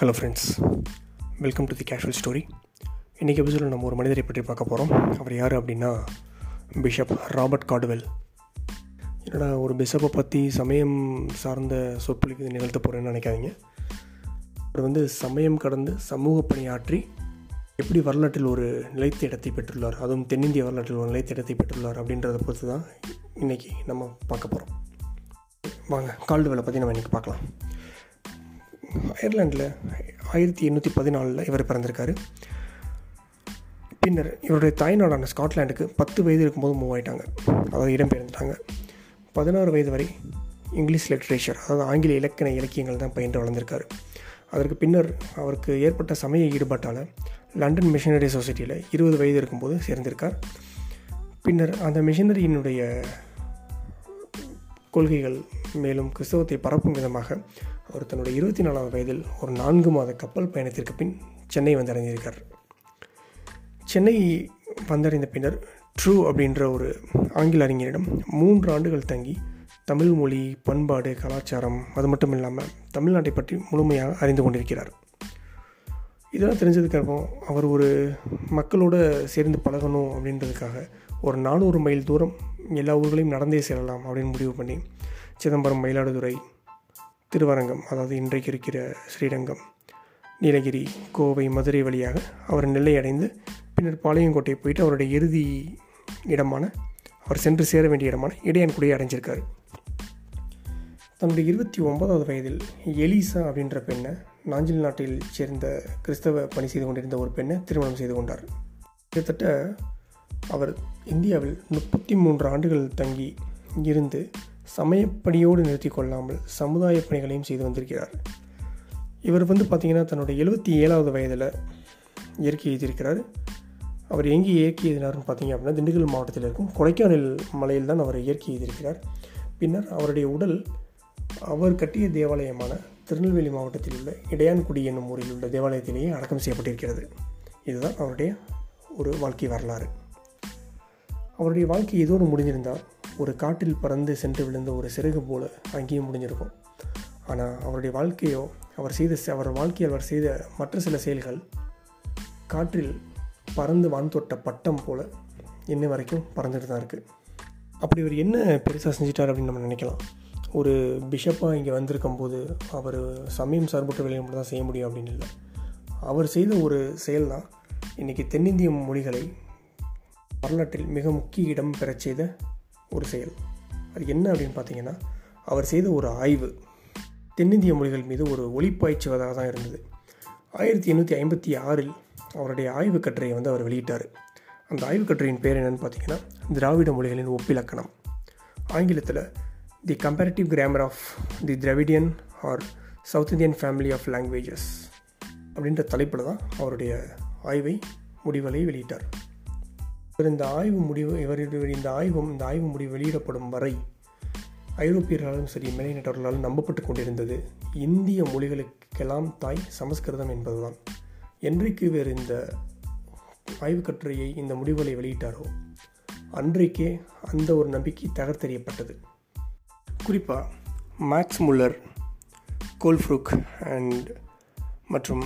Hello friends welcome to the casual story இன்றைக்கி எபிசோடில் நம்ம ஒரு மனிதரை பற்றி பார்க்க போகிறோம் அவர் யார் அப்படின்னா பிஷப் ராபர்ட் காடுவெல் என்னடா ஒரு பிஷப்பை பற்றி சமயம் சார்ந்த சொற்பொழிவு நிகழ்த்த போகிறேன்னு நினைக்காதீங்க. அவர் வந்து சமயம் கடந்து சமூக பணியாற்றி எப்படி வரலாற்றில் ஒரு நிலைத்த இடத்தை பெற்றுள்ளார் அதுவும் தென்னிந்திய வரலாற்றில் ஒரு நிலைத்த இடத்தை பெற்றுள்ளார் அப்படின்றத பொறுத்து தான் இன்றைக்கி நம்ம பார்க்க போகிறோம் வாங்க கால்டுவெலை பற்றி நம்ம இன்றைக்கி பார்க்கலாம். அயர்லாண்டில் ஆயிரத்தி எண்ணூற்றி பதினாலில் இவர் பிறந்திருக்காரு. பின்னர் இவருடைய தாய்நாடான ஸ்காட்லாண்டுக்கு பத்து வயது இருக்கும்போது மூவ் ஆகிட்டாங்க அதாவது இடம்பெயர்ந்துட்டாங்க. பதினாறு வயது வரை இங்கிலீஷ் லிட்ரேச்சர் அதாவது ஆங்கில இலக்கண இலக்கியங்கள் தான் பயின்று வளர்ந்திருக்காரு. அதற்கு பின்னர் அவருக்கு ஏற்பட்ட சமய ஈடுபாட்டால் லண்டன் மிஷினரி சொசைட்டியில் இருபது வயது இருக்கும்போது சேர்ந்திருக்கார். பின்னர் அந்த மிஷினரியினுடைய கொள்கைகள் மேலும் கிறிஸ்தவத்தை பரப்பும் விதமாக அவர் தன்னுடைய இருபத்தி நாலாவது வயதில் ஒரு நான்கு மாத கப்பல் பயணத்திற்கு பின் சென்னை வந்தடைந்திருக்கார். சென்னை வந்தடைந்த பின்னர் ட்ரூ அப்படின்ற ஒரு ஆங்கில அறிஞரிடம் மூன்று ஆண்டுகள் தங்கி தமிழ் மொழி பண்பாடு கலாச்சாரம் அது மட்டும் இல்லாமல் தமிழ்நாட்டை பற்றி முழுமையாக அறிந்து கொண்டிருக்கிறார். இதெல்லாம் தெரிஞ்சதுக்கப்புறம் அவர் ஒரு மக்களோட சேர்ந்து பழகணும் அப்படின்றதுக்காக ஒரு நானூறு மைல் தூரம் எல்லா ஊர்களையும் நடந்தே செல்லலாம் அப்படின்னு முடிவு பண்ணி சிதம்பரம் மயிலாடுதுறை திருவரங்கம் அதாவது இன்றைக்கு இருக்கிற ஸ்ரீரங்கம் நீலகிரி கோவை மதுரை வழியாக அவர் நெல்லை அடைந்து பின்னர் பாளையங்கோட்டை போயிட்டு அவருடைய இறுதி இடமான அவர் சென்று சேர வேண்டிய இடமான இடையன்குடியை அடைஞ்சிருக்கார். தன்னுடைய இருபத்தி ஒன்பதாவது வயதில் எலிசா அப்படின்ற பெண்ணை நாஞ்சில் நாட்டில் சேர்ந்த கிறிஸ்தவ பணி செய்து கொண்டிருந்த ஒரு பெண்ணை திருமணம் செய்து கொண்டார். கிட்டத்தட்ட அவர் இந்தியாவில் முப்பத்தி மூன்று ஆண்டுகள் தங்கி இருந்து சமயப்பணியோடு நிறுத்தி கொள்ளாமல் சமுதாய பணிகளையும் செய்து வந்திருக்கிறார். இவர் வந்து பார்த்திங்கன்னா தன்னுடைய எழுபத்தி ஏழாவது வயதில் இயற்கை எழுதியிருக்கிறார். அவர் எங்கே இயற்கை எழுதினார்னு பார்த்தீங்க அப்படின்னா திண்டுக்கல் மாவட்டத்தில் இருக்கும் கொடைக்கானல் மலையில் தான் அவர் இயற்கை எழுதியிருக்கிறார். பின்னர் அவருடைய உடல் அவர் கட்டிய தேவாலயமான திருநெல்வேலி மாவட்டத்தில் உள்ள இடையான்குடி என்னும் ஊரில் உள்ள தேவாலயத்திலேயே அடக்கம் செய்யப்பட்டிருக்கிறது. இதுதான் அவருடைய ஒரு வாழ்க்கை வரலாறு. அவருடைய வாழ்க்கை ஏதோ ஒன்று முடிஞ்சிருந்தால் ஒரு காட்டில் பறந்து சென்று விழுந்த ஒரு சிறகு போல அங்கேயும் முடிஞ்சிருக்கும். ஆனால் அவருடைய வாழ்க்கையோ அவர் செய்த அவர் வாழ்க்கையில் அவர் செய்த மற்ற சில செயல்கள் காற்றில் பறந்து வான் தொட்ட பட்டம் போல் இன்ன வரைக்கும் பறந்துட்டு தான் இருக்குது அப்படி இவர் என்ன பெருசாக செஞ்சிட்டார் அப்படின்னு நம்ம நினைக்கலாம். ஒரு பிஷப்பாக இங்கே வந்திருக்கும் போது அவர் சமயம் சார்பற்ற வேலையை மட்டும் தான் செய்ய முடியும் அப்படின்னு இல்லை. அவர் செய்த ஒரு செயல் தான் இன்றைக்கி தென்னிந்திய மொழிகளை வரலாற்றில் மிக முக்கிய இடம் பெறச் செய்த ஒரு செயல். அது என்ன அப்படின்னு பார்த்தீங்கன்னா அவர் செய்த ஒரு ஆய்வு தென்னிந்திய மொழிகள் மீது ஒரு ஒளிப்பாய்ச்சுவதாக தான் இருந்தது. ஆயிரத்தி எண்ணூற்றி ஐம்பத்தி ஆறில் அவருடைய ஆய்வு கட்டுரையை வந்து அவர் வெளியிட்டார். அந்த ஆய்வு கட்டுரையின் பேர் என்னென்னு பார்த்தீங்கன்னா திராவிட மொழிகளின் ஒப்பிலக்கணம். ஆங்கிலத்தில் the comparative grammar of the Dravidian or South Indian family of languages அப்படின்ற தலைப்பில் தான் அவருடைய ஆய்வை முடிவலை வெளியிட்டார். இவர் இந்த ஆய்வு முடிவு இவர் இந்த ஆய்வும் இந்த ஆய்வு முடிவு வெளியிடப்படும் வரை ஐரோப்பியர்களாலும் சரி மேலைநாட்டவர்களாலும் நம்பப்பட்டு கொண்டிருந்தது. இந்திய மொழிகளுக்கெல்லாம் தாய் சமஸ்கிருதம் என்பதுதான். என்றைக்கு இவர் இந்த ஆய்வு கட்டுரையை இந்த முடிவுகளை வெளியிட்டாரோ அன்றைக்கே அந்த ஒரு நம்பிக்கை தகர்த்தெறியப்பட்டது. குறிப்பாக மேக்ஸ் முல்லர் கோல்ஃப்ரூக் அண்ட் மற்றும்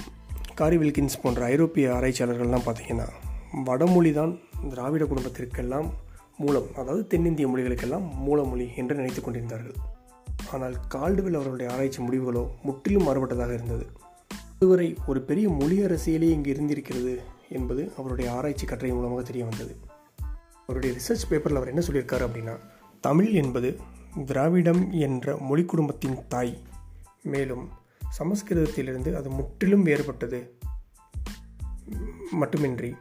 காரி வில்கின்ஸ் போன்ற ஐரோப்பிய ஆராய்ச்சியாளர்கள்லாம் பார்த்திங்கன்னா வடமொழி தான் திராவிட குடும்பத்திற்கெல்லாம் மூலம் அதாவது தென்னிந்திய மொழிகளுக்கெல்லாம் மூலமொழி என்று நினைத்து கொண்டிருந்தார்கள். ஆனால் கால்டுவெல் அவர்களுடைய ஆராய்ச்சி முடிவுகளோ முற்றிலும் மாறுபட்டதாக இருந்தது. இதுவரை ஒரு பெரிய மொழி அரசியலே இங்கு இருந்திருக்கிறது என்பது அவருடைய ஆராய்ச்சி கட்டுரை மூலமாக தெரிய வந்தது. அவருடைய ரிசர்ச் பேப்பரில் அவர் என்ன சொல்லியிருக்காரு அப்படின்னா தமிழ் என்பது திராவிடம் என்ற மொழி குடும்பத்தின் தாய். மேலும் சமஸ்கிருதத்திலிருந்து அது முற்றிலும் வேறுபட்டது. மட்டுமின்றி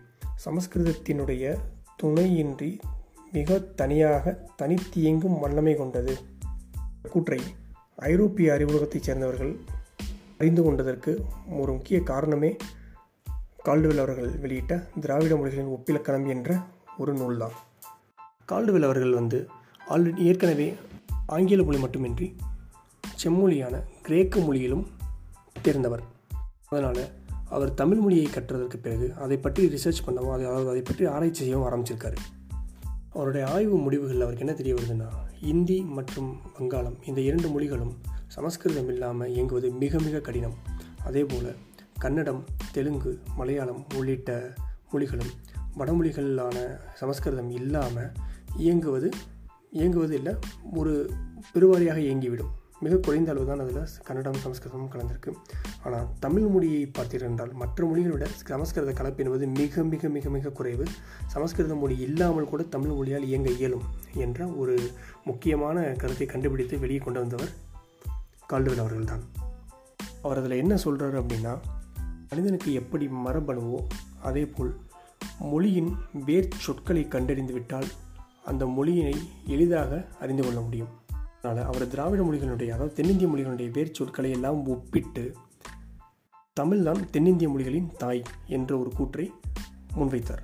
சமஸ்கிருதத்தினுடைய துணையின்றி மிக தனியாக தனித்தியங்கும் வல்லமை கொண்டது. கூற்றை ஐரோப்பிய அறிவுலகத்தைச் சேர்ந்தவர்கள் அறிந்து கொண்டதற்கு ஒரு முக்கிய காரணமே கால்டுவெல் அவர்கள் வெளியிட்ட திராவிட மொழிகளின் ஒப்பிலக்கணம் என்ற ஒரு நூல்தான். கால்டுவெல் அவர்கள் வந்து ஆல்ரெடி ஏற்கனவே ஆங்கில மொழி மட்டுமின்றி செம்மொழியான கிரேக்க மொழியிலும் தேர்ந்தவர். அதனால் அவர் தமிழ் மொழியை கற்றதற்கு பிறகு அதை பற்றி ரிசர்ச் பண்ணவும் அதை அதாவது அதை பற்றி ஆராய்ச்சி செய்யவும் ஆரம்பிச்சிருக்காரு. அவருடைய ஆய்வு முடிவுகளில் அவருக்கு என்ன தெரிய வருதுன்னா இந்தி மற்றும் வங்காளம் இந்த இரண்டு மொழிகளும் சமஸ்கிருதம் இல்லாமல் இயங்குவது மிக மிக கடினம். அதேபோல் கன்னடம் தெலுங்கு மலையாளம் உள்ளிட்ட மொழிகளும் வடமொழிகளான சமஸ்கிருதம் இல்லாமல் இயங்குவது இயங்குவது இல்லை ஒரு பெருவாரியாக இயங்கிவிடும். மிக குறைந்த அளவு தான் அதில் கன்னடம் சமஸ்கிருதமும் கலந்திருக்கு. ஆனால் தமிழ் மொழியை பார்த்திருந்தால் மற்ற மொழிகளை விட சமஸ்கிருத கலப்பு என்பது மிக மிக மிக மிக குறைவு. சமஸ்கிருத மொழி இல்லாமல் கூட தமிழ் மொழியால் இயங்க இயலும் என்ற ஒரு முக்கியமான கருத்தை கண்டுபிடித்து வெளியே கொண்டு வந்தவர் கால்டுவெல் அவர்கள்தான். அவர் அதில் என்ன சொல்கிறார் அப்படின்னா மனிதனுக்கு எப்படி மரபணுவோ அதே போல் மொழியின் வேர் சொற்களை கண்டறிந்து விட்டால் அந்த மொழியினை எளிதாக அறிந்து கொள்ள முடியும். அதனால் அவர் திராவிட மொழிகளுடைய அதாவது தென்னிந்திய மொழிகளுடைய வேர் சொற்களை எல்லாம் ஒப்பிட்டு தமிழ்தான் தென்னிந்திய மொழிகளின் தாய் என்ற ஒரு கூற்றை முன்வைத்தார்.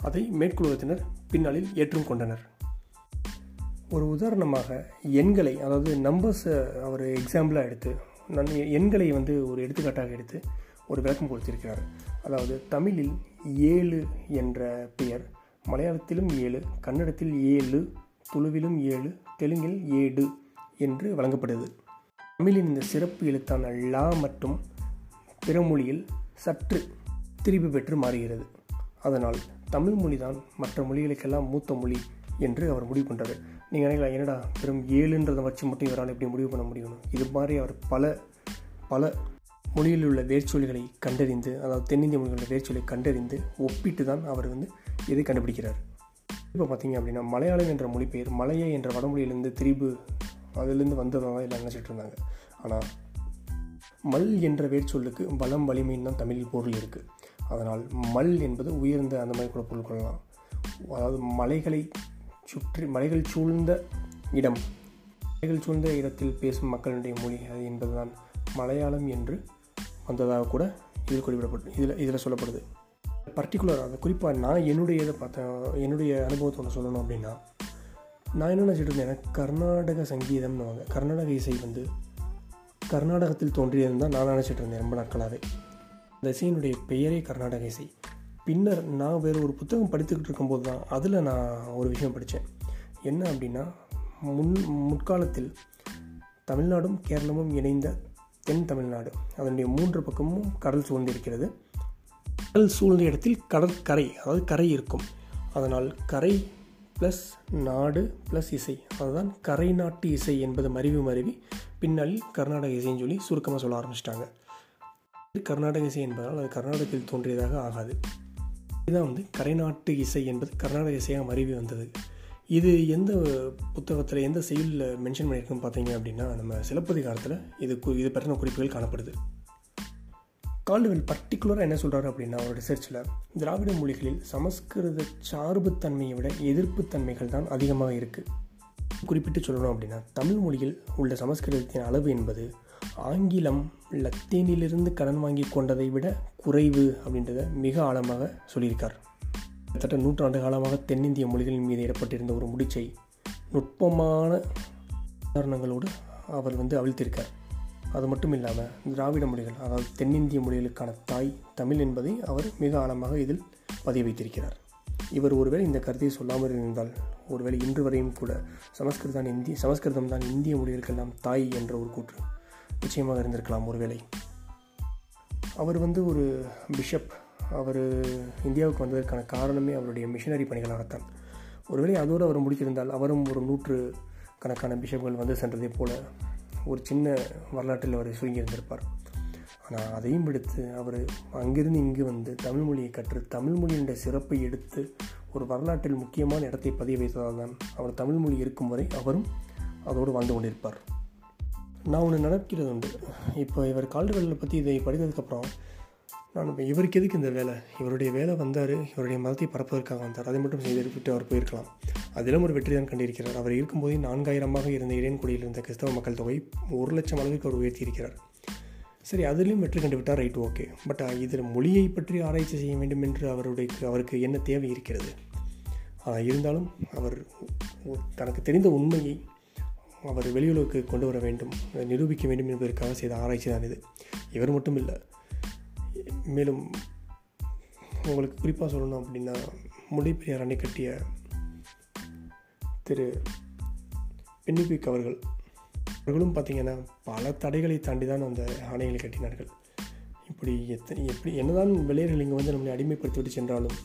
அதை மேற்குலகத்தினர் பின்னாளில் ஏற்றும் கொண்டனர். ஒரு உதாரணமாக எண்களை அதாவது நம்பர்ஸை அவர் எக்ஸாம்பிளாக எடுத்து நன் எண்களை வந்து ஒரு எடுத்துக்காட்டாக எடுத்து ஒரு விளக்கம் கொடுத்திருக்கிறார். அதாவது தமிழில் ஏழு என்ற பெயர் மலையாளத்திலும் ஏழு கன்னடத்தில் ஏழு துளுவிலும் ஏழு தெலுங்கில் ஏடு என்று வழங்கப்படுது. தமிழின் இந்த சிறப்பு எழுத்தான லா மற்றும் பிற மொழியில் சற்று திரும்பி பெற்று மாறுகிறது. அதனால் தமிழ் மொழிதான் மற்ற மொழிகளுக்கெல்லாம் மூத்த மொழி என்று அவர் முடிவு பண்ணுறாரு நீங்கள் நினைக்கலாம் என்னடா வெறும் ஏழுன்றதை வச்சு மட்டும் இவரால் எப்படி முடிவு பண்ண முடியும் இது மாதிரி அவர் பல பல மொழியில் உள்ள வேர்ச்சொல்களை கண்டறிந்து அதாவது தென்னிந்திய மொழிகளில் வேர்ச்சொல்லை கண்டறிந்து ஒப்பிட்டு தான் அவர் வந்து இதை கண்டுபிடிக்கிறார். இப்போ பார்த்தீங்க அப்படின்னா மலையாளம் என்ற மொழிபெயர் மலையை என்ற வடமொழியிலேருந்து திரிபு அதுலேருந்து வந்ததாக எல்லாம் நினச்சிட்டு இருந்தாங்க. ஆனால் மல் என்ற வேர்ச்சொல்லுக்கு பலம் வலிமைன்னு தான் தமிழில் பொருள் இருக்குது அதனால் மல் என்பது உயர்ந்த அந்த மாதிரி கூட பொருள் கொள்ளலாம். அதாவது மலைகளை சுற்றி மலைகள் சூழ்ந்த இடம். மலைகள் சூழ்ந்த இடத்தில் பேசும் மக்களுடைய மொழி அது என்பதுதான் மலையாளம் என்று வந்ததாக கூட இதில் குறிப்பிடப்பட்டு இதில் இதில் சொல்லப்படுது. பர்டிகுலர் அந்த குறிப்பாக நான் என்னுடைய இதை பார்த்தேன் என்னுடைய அனுபவத்தை ஒன்று சொல்லணும் அப்படின்னா நான் என்ன நினச்சிட்டு இருந்தேன் எனக்கு கர்நாடக சங்கீதம்னு வாங்க. கர்நாடக இசை வந்து கர்நாடகத்தில் தோன்றியதுன்னு தான் நான் நினச்சிட்டு இருந்தேன் ரொம்ப நாட்களாகவே அந்த இசையினுடைய பெயரே கர்நாடக இசை. பின்னர் நான் வேறு ஒரு புத்தகம் படித்துக்கிட்டு இருக்கும்போது தான் அதில் நான் ஒரு விஷயம் படித்தேன் என்ன அப்படின்னா முன் முற்காலத்தில் தமிழ்நாடும் கேரளமும் இணைந்த தென் தமிழ்நாடு. அதனுடைய மூன்று பக்கமும் கடல் சூழ்ந்திருக்கிறது. கடல் சூழ்ந்த இடத்தில் கடற்கரை அதாவது கரை இருக்கும். அதனால் கரை ப்ளஸ் நாடு ப்ளஸ் இசை. அதுதான் கரை நாட்டு இசை என்பது மருவி மருவி பின்னாளில் கர்நாடக இசைன்னு சொல்லி சுருக்கமாக சொல்ல ஆரம்பிச்சிட்டாங்க. கர்நாடக இசை என்பதால் அது கர்நாடகத்தில் தோன்றியதாக ஆகாது. இதுதான் வந்து கரைநாட்டு இசை என்பது கர்நாடக இசையாக மருவி வந்தது. இது எந்த புத்தகத்தில் எந்த செயலில் மென்ஷன் பண்ணியிருக்குன்னு பார்த்தீங்க அப்படின்னா நம்ம சிலப்பதிகாரத்தில் இது இது பற்றின குறிப்புகள் காணப்படுது. கால்டுவெல் பர்டிகுலராக என்ன சொல்கிறாரு அப்படின்னா அவர் ரிசர்ச்சில் திராவிட மொழிகளில் சமஸ்கிருத சார்புத்தன்மையை விட எதிர்ப்புத்தன்மைகள் தான் அதிகமாக இருக்குது குறிப்பிட்டு சொல்லணும் அப்படின்னா தமிழ் மொழியில் உள்ள சமஸ்கிருதத்தின் அளவு என்பது ஆங்கிலம் லத்தீனிலிருந்து கடன் வாங்கி கொண்டதை விட குறைவு அப்படின்றத மிக ஆழமாக சொல்லியிருக்கார். கிட்டத்தட்ட நூற்றாண்டு காலமாக தென்னிந்திய மொழிகளின் மீது இடப்பட்டிருந்த ஒரு முடிச்சை நுட்பமான உதாரணங்களோடு அவர் வந்து அவிழ்த்திருக்கார். அது மட்டும் இல்லாமல் திராவிட மொழிகள் அதாவது தென்னிந்திய மொழிகளுக்கான தாய் தமிழ் என்பதை அவர் மிக ஆழமாக இதில் பதிய வைத்திருக்கிறார் இவர் ஒருவேளை இந்த கருத்தை சொல்லாமல் இருந்தால் ஒருவேளை இன்று வரையும் கூட சமஸ்கிருதான் இந்திய சமஸ்கிருதம் தான் இந்திய மொழிகளுக்கெல்லாம் தாய் என்ற ஒரு கூற்று நிச்சயமாக இருந்திருக்கலாம் ஒருவேளை. அவர் வந்து ஒரு பிஷப் அவர் இந்தியாவுக்கு வந்ததற்கான காரணமே அவருடைய மிஷனரி பணிகளாகத்தான். ஒருவேளை அதோடு அவர் முடித்திருந்தால் அவரும் ஒரு நூற்று கணக்கான பிஷப்கள் வந்து சென்றதை போல ஒரு சின்ன வரலாற்றில் அவர் சுருங்கியிருந்திருப்பார். ஆனால் அதையும் எடுத்து அவர் அங்கிருந்து இங்கு வந்து தமிழ் மொழியை கற்று தமிழ் மொழியினுடைய சிறப்பை எடுத்து ஒரு வரலாற்றில் முக்கியமான இடத்தை பதிய வைத்ததால் தான் அவர் தமிழ் மொழி இருக்கும் வரை அவரும் அதோடு வாழ்ந்து கொண்டிருப்பார். நான் ஒன்று நினைக்கிறது உண்டு. இப்போ இவர் கால்டுகளில் பற்றி இதை படித்ததுக்கப்புறம் நான் இப்போ இவருக்கு எதுக்கு இந்த வேலை? இவருடைய வேலை வந்தார் இவருடைய மதத்தை பரப்பதற்காக வந்தார். அதை மட்டும் செய்து விட்டு அவர் போயிருக்கலாம். அதிலும் ஒரு வெற்றி தான் கண்டிருக்கிறார். அவர் இருக்கும்போதே நான்காயிரமாக இருந்த இடையன்குடியில் இருந்த கிறிஸ்தவ மக்கள் தொகை ஒரு லட்சம் அளவுக்கு அவர் உயர்த்தியிருக்கிறார். சரி அதிலையும் வெற்றி கண்டுவிட்டார். Right okay. பட் இதில் மொழியை பற்றி ஆராய்ச்சி செய்ய வேண்டும் என்று அவருடைய அவருக்கு என்ன தேவை இருக்கிறது? இருந்தாலும் அவர் தனக்கு தெரிந்த உண்மையை அவர் வெளியுலகுக்கு கொண்டு வர வேண்டும் நிரூபிக்க வேண்டும் என்பதற்காக செய்த ஆராய்ச்சி தான் இது. இவர் மட்டும் இல்லை மேலும் உங்களுக்கு குறிப்பாக சொல்லணும் அப்படின்னா முல்லைப்பெரியார் அணை கட்டிய திரு பென்னிபிக் அவர்கள் அவர்களும் பார்த்திங்கன்னா பல தடைகளை தாண்டி தான் அந்த ஆணைகளை கட்டினார்கள். இப்படி எத்தனை எப்படி என்னதான் வெள்ளையர்கள் இங்கே வந்து நம்மளை அடிமைப்படுத்திவிட்டு சென்றாலும்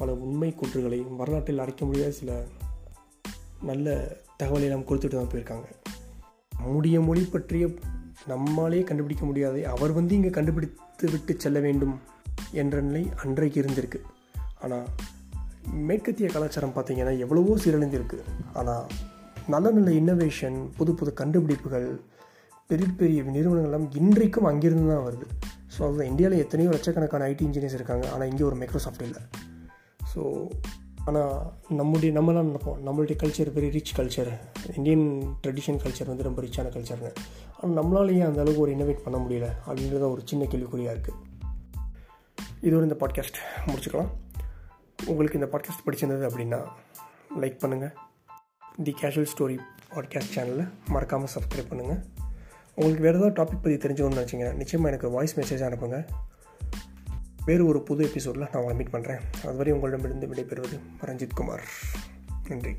பல உண்மை கூற்றுகளை வரலாற்றில் அடைக்க முடியாத சில நல்ல தகவலை எல்லாம் கொடுத்துட்டு தான் போயிருக்காங்க. நம்முடைய மொழி பற்றிய நம்மாலே கண்டுபிடிக்க முடியாத அவர் வந்து இங்கே கண்டுபிடித்து விட்டு செல்ல வேண்டும் என்ற நிலை அன்றைக்கு இருந்திருக்கு. ஆனால் மேற்கத்திய கலாச்சாரம் பார்த்திங்கன்னா எவ்வளவோ சீரழிந்திருக்கு. ஆனால் நல்ல நல்ல இன்னோவேஷன் புது புது கண்டுபிடிப்புகள் பெரிய பெரிய நிறுவனங்கள்லாம் இன்றைக்கும் அங்கேருந்து தான் வருது. ஸோ அதுதான் இந்தியாவில் எத்தனையோ லட்சக்கணக்கான ஐடி இன்ஜினியர்ஸ் இருக்காங்க. ஆனால் இங்கே ஒரு மைக்ரோசாஃப்ட் இல்லை. ஸோ ஆனால் நம்முடைய நம்மளாம் நினைப்போம். நம்மளுடைய கல்ச்சர் பெரிய rich culture Indian tradition culture வந்து ரொம்ப ரிச்சான கல்ச்சர்னு ஆனால் நம்மளாலேயே அந்த அளவுக்கு ஒரு இன்னோவேட் பண்ண முடியல? அப்படின்றத ஒரு சின்ன கேள்விக்குறியாக இருக்குது இதோட இந்த பாட்காஸ்ட் முடிச்சுக்கலாம். உங்களுக்கு இந்த பாட்காஸ்ட் பிடிச்சிருந்தது அப்படின்னா லைக் பண்ணுங்கள் தி கேஷுவல் ஸ்டோரி பாட்காஸ்ட் சேனலில் மறக்காமல் சப்ஸ்கிரைப் பண்ணுங்கள் உங்களுக்கு வேறு ஏதாவது டாபிக் பற்றி தெரிஞ்சோன்னு நினச்சிங்கன்னா நிச்சயமாக எனக்கு வாய்ஸ் மெசேஜ் அனுப்புங்க. வேறு ஒரு புது எபிசோடில் நான் உங்களை மீட் பண்ணுறேன் அதுவரை உங்களிடமிருந்து விடைபெறுவது ரஞ்சித் குமார். நன்றி.